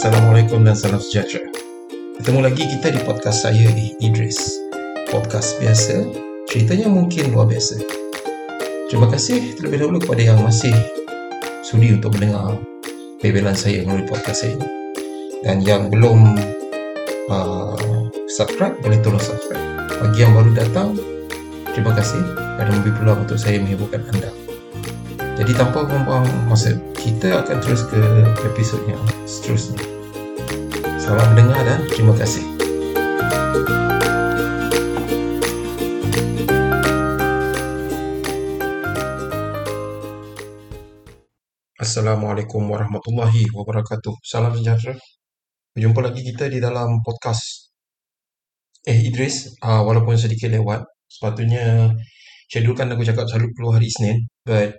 Assalamualaikum dan salam sejahtera. Ketemu lagi kita di podcast saya di Idris. Podcast biasa, ceritanya mungkin luar biasa. Terima kasih terlebih dahulu kepada yang masih sudi untuk mendengar bebelan saya melalui podcast saya ini. Dan yang belum uh, subscribe, boleh tolong subscribe. Bagi yang baru datang, terima kasih kerana memberi peluang untuk saya menghiburkan anda. Jadi tanpa membuang masa, kita akan terus ke episod yang seterusnya. Selamat mendengar dan terima kasih. Assalamualaikum warahmatullahi wabarakatuh. Salam sejahtera. Berjumpa lagi kita di dalam podcast Eh Idris, uh, walaupun sedikit lewat, sepatutnya schedule kan aku cakap selalu keluar hari Isnin, but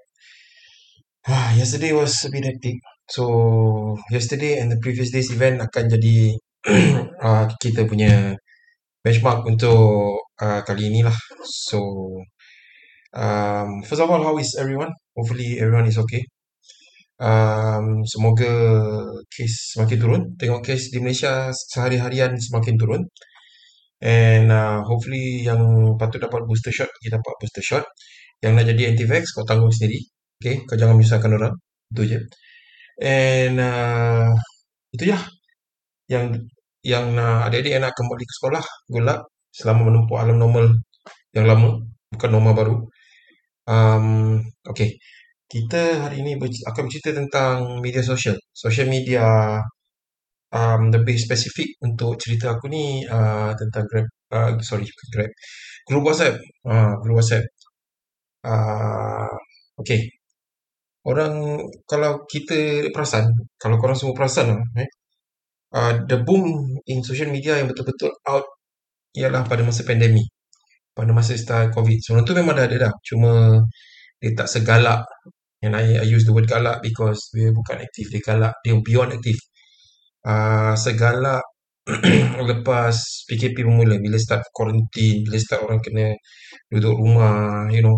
yesterday was a bit hectic. So, yesterday and the previous day's event akan jadi uh, kita punya benchmark untuk uh, kali ini lah. So, um, first of all, how is everyone? Hopefully everyone is okay. Um, semoga kes semakin turun. Tengok kes di Malaysia sehari-harian semakin turun. And uh, hopefully yang patut dapat booster shot, kita dapat booster shot. Yang nak jadi anti-vax, kau tanggung sendiri. Okay, kau jangan menyusahkan orang. Itu je. And uh, itu je lah. Yang yang uh, adik-adik yang nak kembali ke sekolah, good luck. Selama menempuh alam normal yang lama, bukan normal baru. Um, okay. Kita hari ini ber- akan bercerita tentang media sosial. Social media um, lebih spesifik untuk cerita aku ni uh, tentang Grab. Uh, sorry, Grab. Group WhatsApp. Uh, group WhatsApp. Uh, okay orang kalau kita perasan, kalau korang semua perasan lah, eh, uh, the boom in social media yang betul-betul out ialah pada masa pandemik. Pada masa start COVID. Sebelum tu memang dah ada dah. Cuma dia tak segalak. And I, I use the word galak because dia bukan aktif. Dia galak. Dia beyond aktif. Uh, segalak lepas PKP bermula. Bila start quarantine. Bila start orang kena duduk rumah. You know.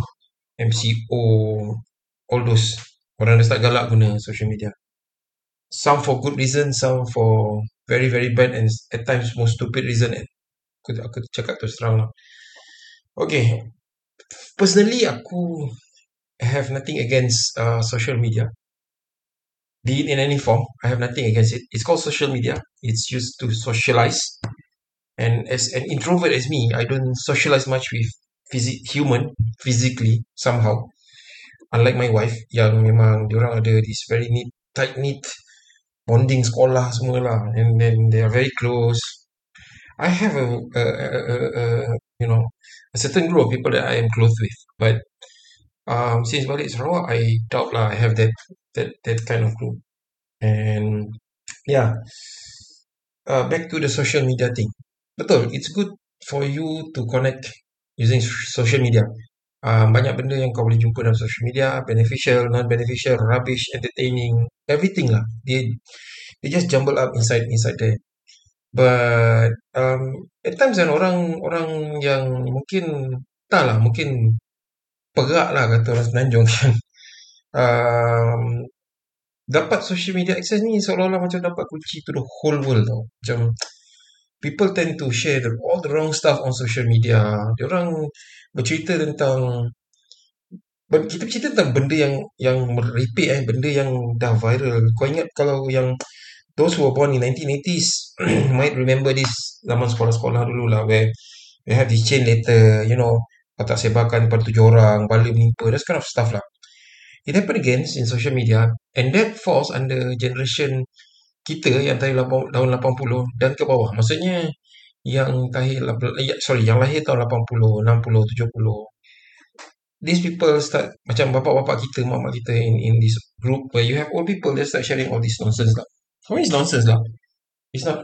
MCO. All those Orang dah start galak guna social media. Some for good reason, some for very very bad and at times most stupid reason. Aku, aku cakap terus terang lah. Okay. Personally, aku have nothing against uh, social media. Be it in any form, I have nothing against it. It's called social media. It's used to socialize. And as an introvert as me, I don't socialize much with phys- human, physically, somehow unlike my wife yang memang diorang ada this very neat tight knit bonding sekolah semua lah. And then they are very close. I have a, a, a, a, a you know a certain group of people that I am close with. But um since balik Sarawak I doubt lah I have that that that kind of group. And yeah. Uh, back to the social media thing. Betul it's good for you to connect using social media uh, banyak benda yang kau boleh jumpa dalam social media beneficial non beneficial rubbish entertaining everything lah. They they just jumble up inside inside there. But um, at times kan orang orang yang mungkin tak lah mungkin perak lah kata orang Semenanjung kan. Um, dapat social media access ni seolah-olah macam dapat kunci to the whole world tau. Macam people tend to share the, all the wrong stuff on social media. Dia orang bercerita tentang kita bercerita tentang benda yang yang merepek eh benda yang dah viral. Kau ingat kalau yang those who were born in 1980s might remember this zaman sekolah-sekolah dulu lah where we have this chain letter you know kau tak sebarkan pada tujuh orang bala menimpa that kind of stuff lah. It happened again in social media and that falls under generation kita yang tahun 80, tahun 80 dan ke bawah. Maksudnya yang tahir ya, sorry yang lahir tahun 80 60 70 these people start macam bapak-bapak kita mak-mak kita in in this group where you have old people that start sharing all this nonsense lah. Me it's nonsense lah? It's not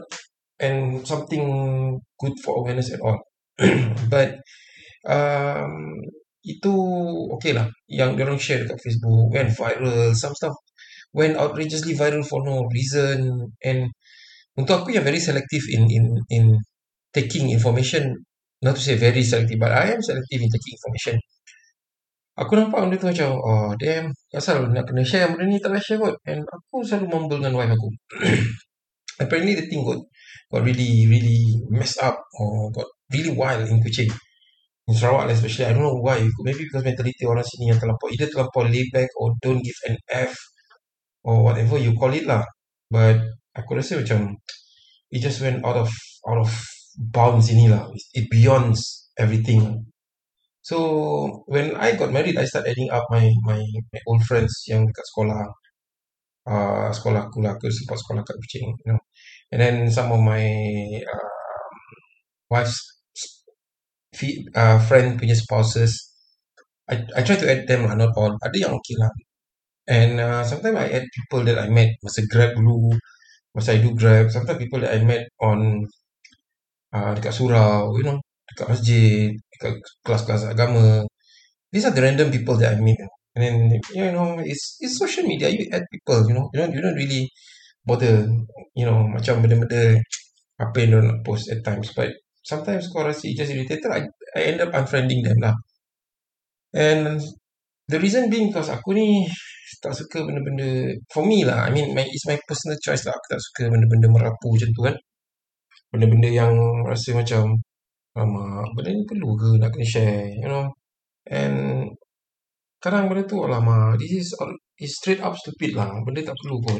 and something good for awareness at all. But um, itu okay lah. Yang orang share dekat Facebook went viral some stuff. Went outrageously viral for no reason and untuk aku yang very selective in in in taking information not to say very selective but I am selective in taking information. Aku nampak benda tu macam oh damn asal nak kena share benda ni tak nak share kot. And aku selalu mumble dengan wife aku. Apparently the thing got got really really messed up or got really wild in Kuching in Sarawak especially. I don't know why. Maybe because mentality orang sini yang terlampau either terlampau laid back or don't give an F or whatever you call it lah. But aku rasa macam it just went out of out of bounds sini lah. It beyonds everything so when I got married I start adding up my my my old friends yang dekat sekolah. Uh, sekolah aku lah aku sempat sekolah kat Kuching you know. And then some of my uh, wife's uh, friend punya spouses I, I try to add them lah not all. Ada yang okay lah. And uh, sometimes I add people that I met. Masa grab dulu masa I do grab sometimes people that I met on uh, dekat surau you know dekat masjid dekat kelas-kelas agama. These are the random people that I meet. And then you know it's it's social media. You add people you know. You don't you don't really bother you know macam benda-benda apa yang nak post at times. But sometimes kau rasa just irritated. I, I end up unfriending them lah. And the reason being because aku ni tak suka benda-benda for me lah I mean my, it's my personal choice lah. Aku tak suka benda-benda merapu macam tu kan benda-benda yang rasa macam Alamak, benda ni perlu ke nak kena share, you know. And kadang benda tu, alamak, this is, is straight up stupid lah. Benda tak perlu pun.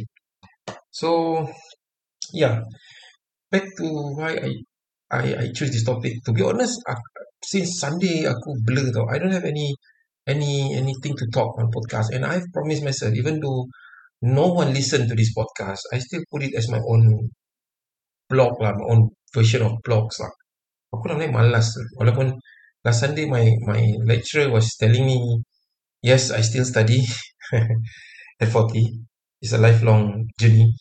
So, yeah. Back to why I I I choose this topic. To be honest, I, since Sunday aku blur tau. I don't have any any anything to talk on podcast. And I've promised myself, even though no one listen to this podcast, I still put it as my own blog lah, my own version of blogs lah. Aku nak naik malas. Walaupun last Sunday my my lecturer was telling me, yes, I still study at 40. It's a lifelong journey.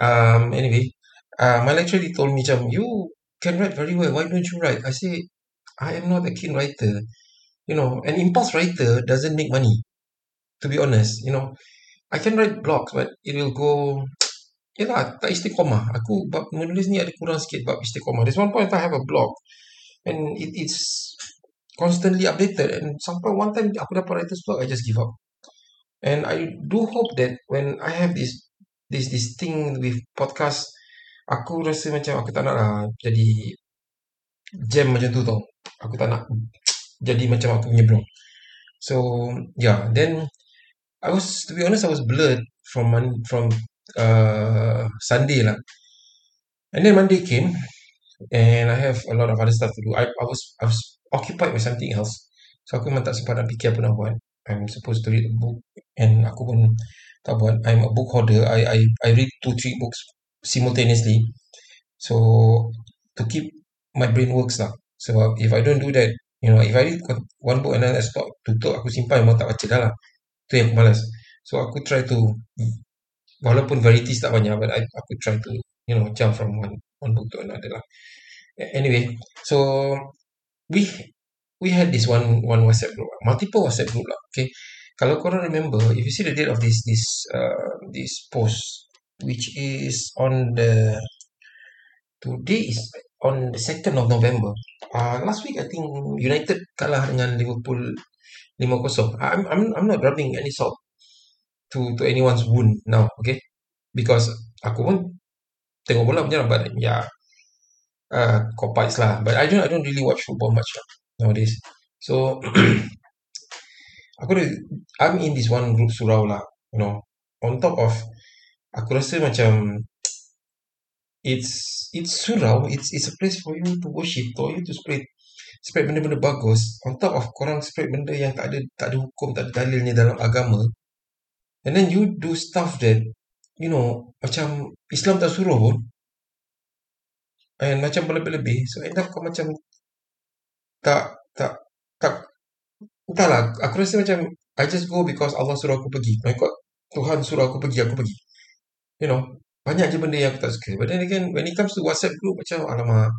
Um, anyway, uh, my lecturer told me, macam, you can write very well. Why don't you write? I say, I am not a keen writer. You know, an impulse writer doesn't make money. To be honest, you know, I can write blogs, but it will go Yelah, tak istiqomah. Aku bab menulis ni ada kurang sikit bab istiqomah. There's one point I have a blog and it, it's constantly updated and sampai one time aku dapat writer's block, I just give up. And I do hope that when I have this this this thing with podcast, aku rasa macam aku tak nak lah jadi jam macam tu tau. Aku tak nak jadi macam aku punya blog. So, yeah, then I was, to be honest, I was blurred from from uh, Sunday lah. And then Monday came, and I have a lot of other stuff to do. I, I was I was occupied with something else. So aku memang tak sempat nak fikir apa nak buat. I'm supposed to read a book, and aku pun tak buat. I'm a book hoarder. I I I read two three books simultaneously. So to keep my brain works lah. So if I don't do that, you know, if I read one book and then I stop, tutup, aku simpan, memang tak baca dah lah. Tu yang aku malas. So aku try to walaupun varieties tak banyak but I, aku try to you know jump from one one book to another lah. Anyway so we we had this one one WhatsApp group multiple WhatsApp group lah okay? Kalau korang remember if you see the date of this this uh, this post which is on the today is on the 2nd of November. Uh, last week I think United kalah dengan Liverpool 5-0 I'm, I'm, I'm not rubbing any salt to to anyone's wound now okay? Because aku pun tengok bola punya but yeah uh, copies lah. But I don't I don't really watch football much lah, nowadays. So aku ada I'm in this one group surau lah you know. On top of aku rasa macam it's it's surau it's it's a place for you to worship for you to spread spread benda-benda bagus. On top of korang spread benda yang tak ada tak ada hukum tak ada dalilnya dalam agama and then you do stuff that you know macam Islam tak suruh pun. And macam berlebih-lebih. So end up kau macam tak tak tak entahlah aku rasa macam I just go because Allah suruh aku pergi. My God Tuhan suruh aku pergi aku pergi. You know banyak je benda yang aku tak suka. But then again when it comes to WhatsApp group macam alamak.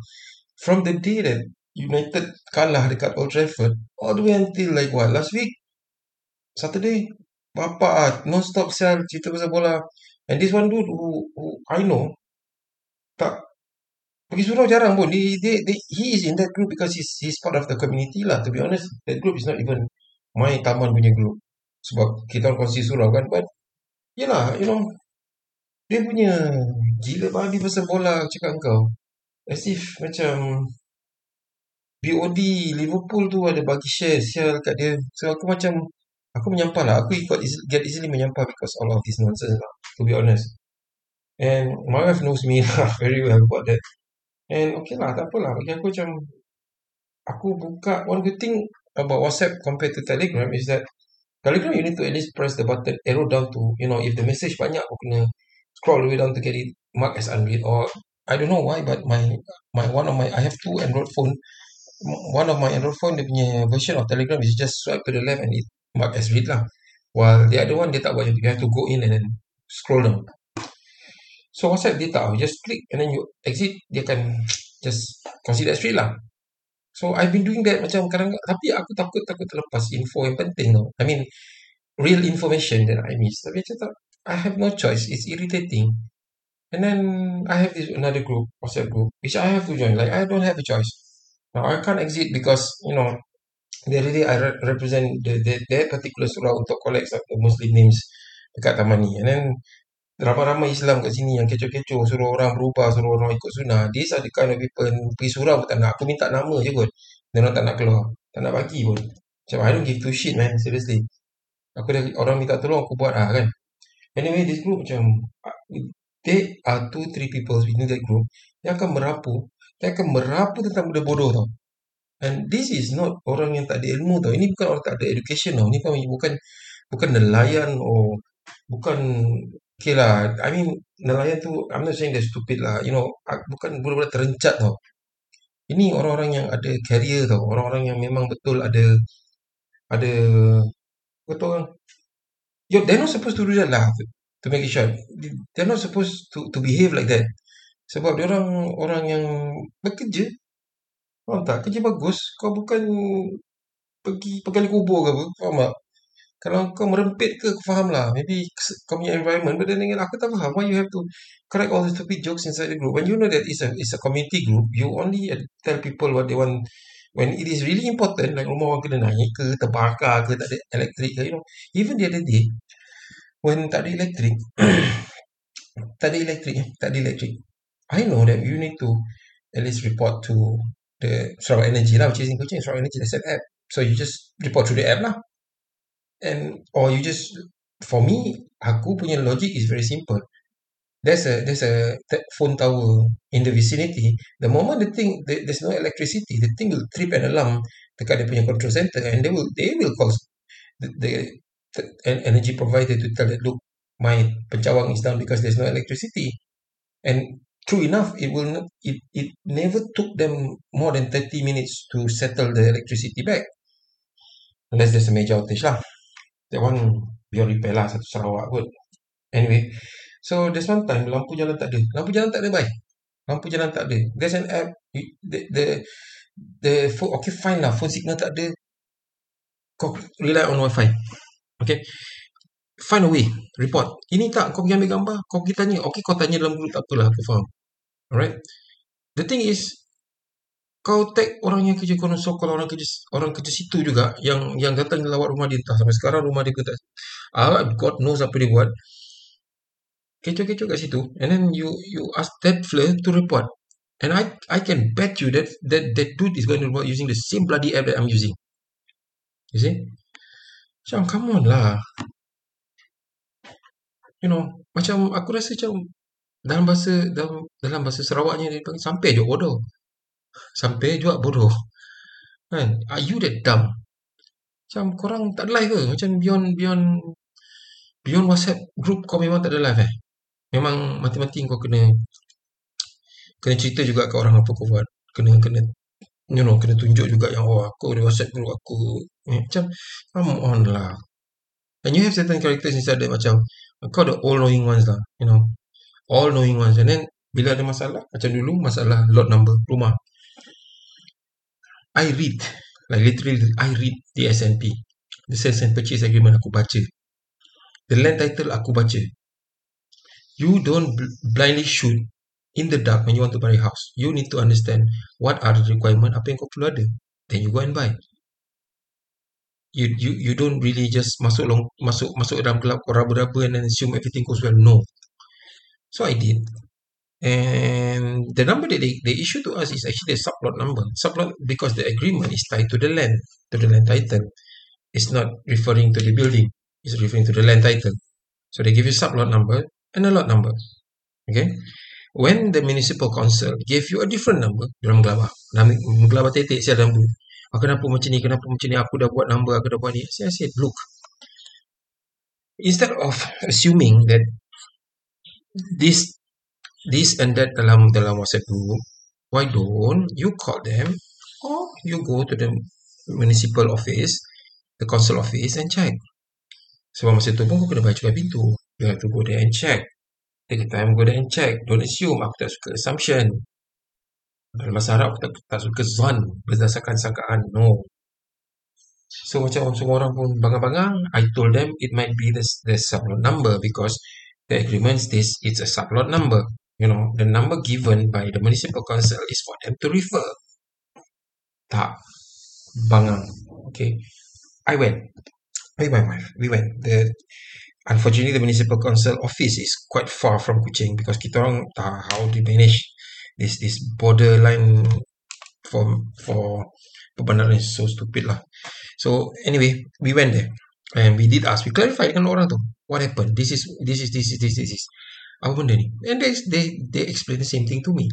From the day that United kalah dekat Old Trafford all the way until like what last week? Saturday Bapa ah, non-stop sel cerita pasal bola. And this one dude who, who I know, tak pergi surau jarang pun. They, they, they, he is in that group because he's, he's part of the community lah. To be honest, that group is not even my taman punya group. Sebab kita orang kongsi surau kan. But, yelah, you know, dia punya gila babi pasal bola cakap kau. As if macam BOD Liverpool tu ada bagi share sial kat dia. So aku macam aku menyampah lah. Aku ikut get easily menyampah because all of this nonsense lah. To be honest. And my wife knows me lah very well about that. And okay lah, tak apalah. Bagi aku macam aku buka one good thing about WhatsApp compared to Telegram is that Telegram you need to at least press the button arrow down to you know if the message banyak aku kena scroll all the way down to get it marked as unread or I don't know why but my my one of my I have two Android phone one of my Android phone dia punya version of Telegram is just swipe to the left and it mark as read lah while the other one dia tak buat macam tu you have to go in and then scroll down so WhatsApp dia tak you just click and then you exit dia akan just consider read lah So I've been doing that macam kadang tapi aku takut takut terlepas info yang penting tau. I mean real information that I miss. Tapi macam tak I have no choice. It's irritating. And then I have this another group, WhatsApp group, which I have to join. Like I don't have a choice. Now I can't exit because you know the other day I re- represent the, the that particular surah untuk collect the Muslim names dekat taman ni. And then ramai-ramai Islam kat sini yang kecoh-kecoh suruh orang berubah, suruh orang ikut sunnah. These are the kind of people pergi surau pun tak nak. Aku minta nama je kot. Dan orang tak nak keluar. Tak nak bagi pun. Macam I don't give two shit man. Seriously. Aku dah orang minta tolong aku buat lah kan. Anyway this group macam they are two three people within that group yang akan merapu yang akan merapu tentang benda bodoh tau. And this is not orang yang tak ada ilmu tau. Ini bukan orang tak ada education tau. Ini kan bukan bukan nelayan or bukan okay lah. I mean nelayan tu I'm not saying they're stupid lah. You know bukan budak-budak terencat tau. Ini orang-orang yang ada career tau. Orang-orang yang memang betul ada ada betul kan Yo, they're not supposed to do that lah to make it short. They're not supposed to to behave like that. Sebab dia orang orang yang bekerja faham tak. Kerja bagus. Kau bukan pergi pegali kubur ke apa? Faham tak? Kalau kau merempit ke aku faham lah. Maybe kau punya environment but then aku. Tak faham why you have to correct all the stupid jokes inside the group. When you know that it's a it's a community group. You only tell people what they want. When it is really important like rumah orang kena naik ke terbakar ke tak ada elektrik ke you know. Even the other day when tak ada elektrik tak ada elektrik eh tak ada elektrik I know that you need to at least report to the Sarawak Energy lah which is in Kuching Sarawak Energy there's an app. So you just report through the app lah. And or you just for me aku punya logic is very simple. There's a there's a phone tower in the vicinity. The moment the thing the, there's no electricity the thing will trip an alarm dekat dia punya control center and they will they will cause the, the, the energy provider to tell that look my pencawang is down because there's no electricity. And true enough it will not, it it never took them more than 30 minutes to settle the electricity back. Unless there's a major outage lah. That one biar repair lah satu Sarawak kot anyway so there's one time lampu jalan tak ada. Lampu jalan tak ada bye. Lampu jalan tak ada. There's an app the the, the phone, okay fine lah. Phone signal tak ada. Kau rely on wifi. Okay find a way. Report. Ini tak kau pergi ambil gambar kau pergi tanya. Okay kau tanya dalam group tak apalah aku faham. Alright? The thing is kau tag orang yang kerja konon so kalau orang kerja orang kerja situ juga yang yang datang lawat rumah dia. Entah sampai sekarang rumah dia ke tak. Ah God knows apa dia buat. Kecoh-kecoh kat situ. And then you you ask that fella to report. And I I can bet you that that that dude is going to report using the same bloody app that I'm using. You see? Macam come on lah you know macam aku rasa macam dalam bahasa dalam, dalam bahasa Sarawaknya dia panggil sampai je bodoh Sampai juga bodoh. Kan? Are you that dumb? Macam korang tak ada live ke? Macam beyond beyond beyond WhatsApp group kau memang tak ada live eh? Memang mati-mati kau kena kena cerita juga ke orang apa kau buat. Kena kena you know, kena tunjuk juga yang oh aku ada WhatsApp group aku. Eh, macam come on lah. And you have certain characters inside that macam kau the all knowing ones lah, you know. All knowing ones. And then bila ada masalah, macam dulu masalah lot number rumah. I read like literally I read the SNP the sales and purchase agreement aku baca the land title aku baca you don't blindly shoot in the dark when you want to buy a house you need to understand what are the requirement apa yang kau perlu ada then you go and buy you you you don't really just masuk long, masuk masuk dalam gelap kau raba-raba and then assume everything goes well no so I did And the number that they, they issue to us is actually a sublot number. Sublot because the agreement is tied to the land, to the land title. It's not referring to the building. It's referring to the land title. So they give you sublot number and a lot number. Okay. When the municipal council gave you a different number dalam menggelabah, menggelabah tetek saya dalam tu. Ah, kenapa macam ni? Kenapa macam ni? Aku dah buat number, aku dah buat ni. Saya said, look, instead of assuming that this this and that dalam dalam WhatsApp group, why don't you call them or you go to the municipal office, the council office and check. Sebab masa tu pun kau kena baca pintu. You have to go there and check. Take time go there and check. Don't assume. Aku tak suka assumption. Dalam bahasa Arab, aku tak, tak suka zon berdasarkan sangkaan. No. So macam semua orang pun bangang-bangang, I told them it might be the, the sublot number because the agreement states it's a sublot number. You know, the number given by the municipal council is for them to refer. Tak. Bangang. Okay. I went. With my wife. We went. The Unfortunately, the municipal council office is quite far from Kuching because kita orang tahu how to manage this this borderline for for perbandaran is so stupid lah. So anyway, we went there and we did ask. We clarified dengan orang tu what happened. This is this is this is this is this. Apa benda ni? And they they they explain the same thing to me.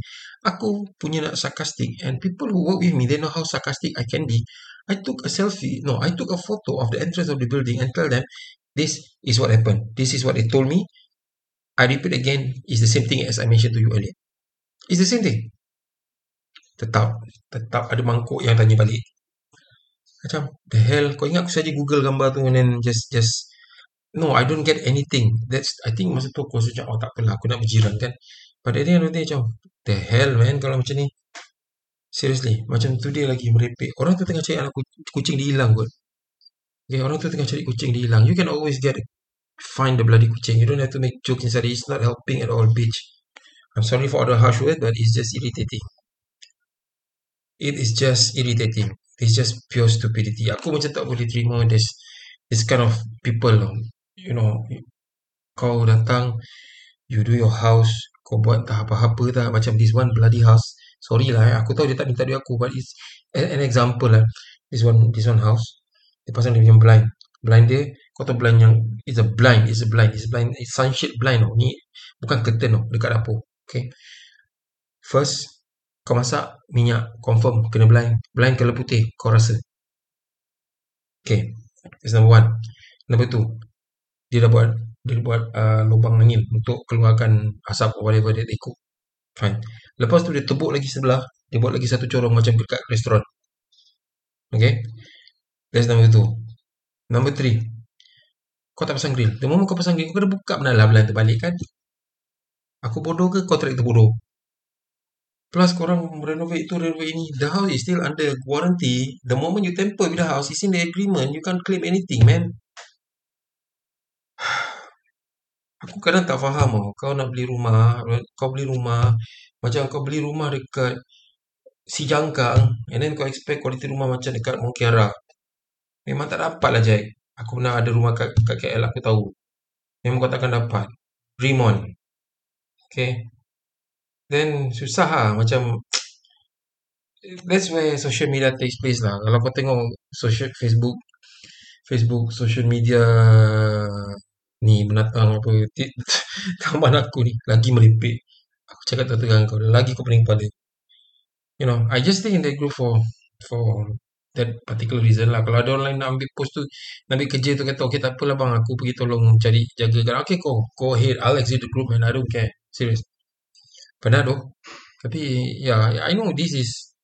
Aku punya nak sarcastic and people who work with me they know how sarcastic I can be. I took a selfie. No, I took a photo of the entrance of the building and tell them this is what happened. This is what they told me. I repeat again, it's the same thing as I mentioned to you earlier. It's the same thing. Tetap, tetap ada mangkuk yang tanya balik. Macam, the hell, kau ingat aku saja Google gambar tu and then just, just, no, I don't get anything. That's, I think masa tu aku rasa macam, oh tak apalah, aku nak berjiran kan. End of the day, macam, the hell man, kalau macam ni, seriously, macam tu dia lagi merepek. Orang tu tengah cari anak kucing dihilang kot. Okay, orang tu tengah cari kucing dihilang. You can always get, find the bloody kucing. You don't have to make jokes inside it. It's not helping at all, bitch. I'm sorry for the harsh words, but it's just irritating. It is just irritating. It's just pure stupidity. Aku macam tak boleh terima this this kind of people. You know, kau datang, you do your house, kau buat tak apa-apa tak macam this one bloody house. Sorry lah, eh. aku tahu dia tak minta duit aku, but it's an, an example lah. This one, this one house, dia pasang dia punya blind. Blind dia, kau tahu blind yang, it's a blind, it's a blind, it's a blind, it's sunshade blind oh. Ni bukan curtain oh, dekat dapur. Okay. First, kau masak minyak confirm kena blind. Blind color putih kau rasa. Okay that's number one. Number two dia dah buat dia dah buat uh, lubang angin untuk keluarkan asap whatever they cook fine. Lepas tu dia tebuk lagi sebelah dia buat lagi satu corong macam dekat restoran okay that's number two. Number three kau tak pasang grill. The moment kau pasang grill kau kena buka benda lah blind terbalik kan aku bodoh ke trik bodoh? Plus korang renovate tu renovate ini. The house is still under warranty. The moment you tamper with the house It's in the agreement. You can't claim anything man. Aku kadang tak faham oh. Kau nak beli rumah Kau beli rumah. Macam kau beli rumah dekat Si Jangkang And then kau expect kualiti rumah macam dekat Mungkiara Memang tak dapat lah Jack. Aku pernah ada rumah kat, kat KL aku tahu. Memang kau takkan dapat. Remon Okay then susah lah macam that's where social media takes place lah. Kalau kau tengok social Facebook Facebook social media ni menatang apa kawan aku ni lagi meripik aku cakap tak terang kau lagi kau pening kepala. You know I just stay in that group for for that particular reason lah. Kalau ada orang lain nak ambil post tu nak ambil kerja tu kata okay tak apalah bang. Aku pergi tolong cari jaga. Okay go go ahead. I'll exit the group man. I don't care serious Pernah tu. Tapi, ya, yeah, I know this is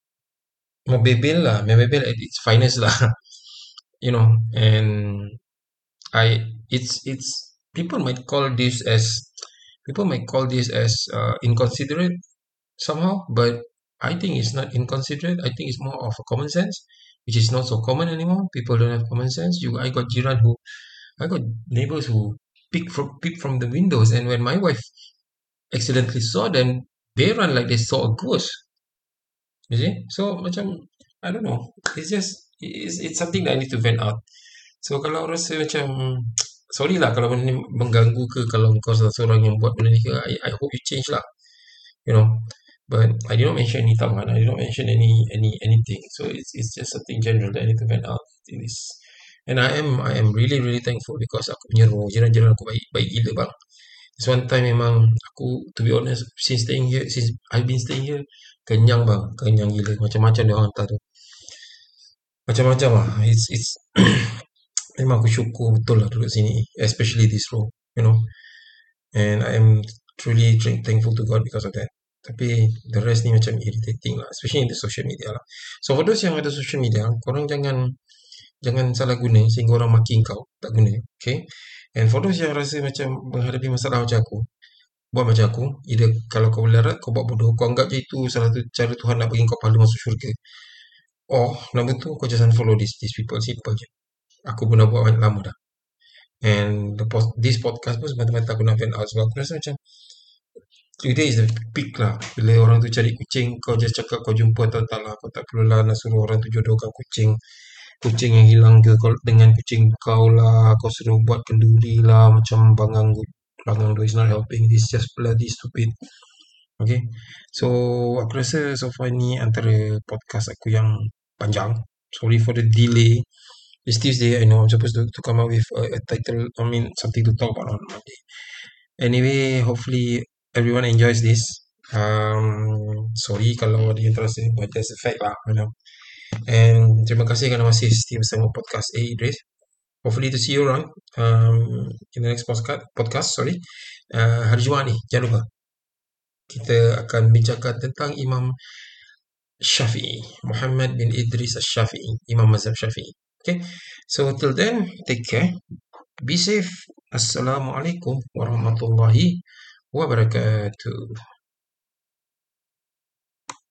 Mobile lah. Mobile at its finest lah. you know, and I, it's, it's, people might call this as, people might call this as uh, inconsiderate somehow, but I think it's not inconsiderate. I think it's more of a common sense, which is not so common anymore. People don't have common sense. You, I got jiran who, I got neighbors who peek from peek from the windows, and when my wife accidentally saw them, they run like they saw a ghost. You see? So macam I don't know. It's just it's, it's something that I need to vent out. So kalau rasa macam sorry lah kalau benda ni mengganggu ke kalau kau seorang yang buat benda ni ke I, I hope you change lah. you know. But I did not mention any taman. I did not mention any any anything. So it's it's just something general that I need to vent out. It is, and I am I am really really thankful because aku punya roh jiran-jiran aku baik baik gila bang. This one time memang aku to be honest since staying here since I've been staying here kenyang bang kenyang gila. Macam-macam dia orang hantar tu. Macam-macam lah. It's it's memang aku syukur betul lah duduk sini especially this row you know. And I am truly thankful to God because of that. Tapi the rest ni macam irritating lah especially in the social media lah. So for those yang ada social media korang jangan jangan salah guna sehingga orang maki kau tak guna okay and for those yang rasa macam menghadapi masalah macam aku buat macam aku either kalau kau larat kau buat bodoh kau anggap je itu salah satu cara Tuhan nak bagi kau pahala masuk syurga. Or number two kau just unfollow these, these people simple je. Aku pun dah buat lama dah. And the post, this podcast pun semata-mata aku nak vent out sebab aku rasa macam today is the peak lah. Bila orang tu cari kucing kau just cakap kau jumpa atau tak lah kau tak perlu lah nak suruh orang tu jodohkan kucing kucing yang hilang ke kau dengan kucing kau lah kau suruh buat kenduri lah macam bangang bangang is not helping this just bloody stupid okay so aku rasa so far ni antara podcast aku yang panjang sorry for the delay it's Tuesday I know I'm supposed to, to come up with a, a title I mean something to talk about on Monday anyway hopefully everyone enjoys this. Um, sorry kalau ada yang terasa but that's a fact lah. You know. And terima kasih kerana masih setia bersama podcast A Idris. Hopefully to see you around um, in the next podcast. podcast sorry. Uh, hari Jumaat ni, jangan lupa. Kita akan bincangkan tentang Imam Syafi'i. Muhammad bin Idris Syafi'i. Imam Mazhab Syafi'i. Okay. So till then, take care. Be safe. Assalamualaikum warahmatullahi wabarakatuh.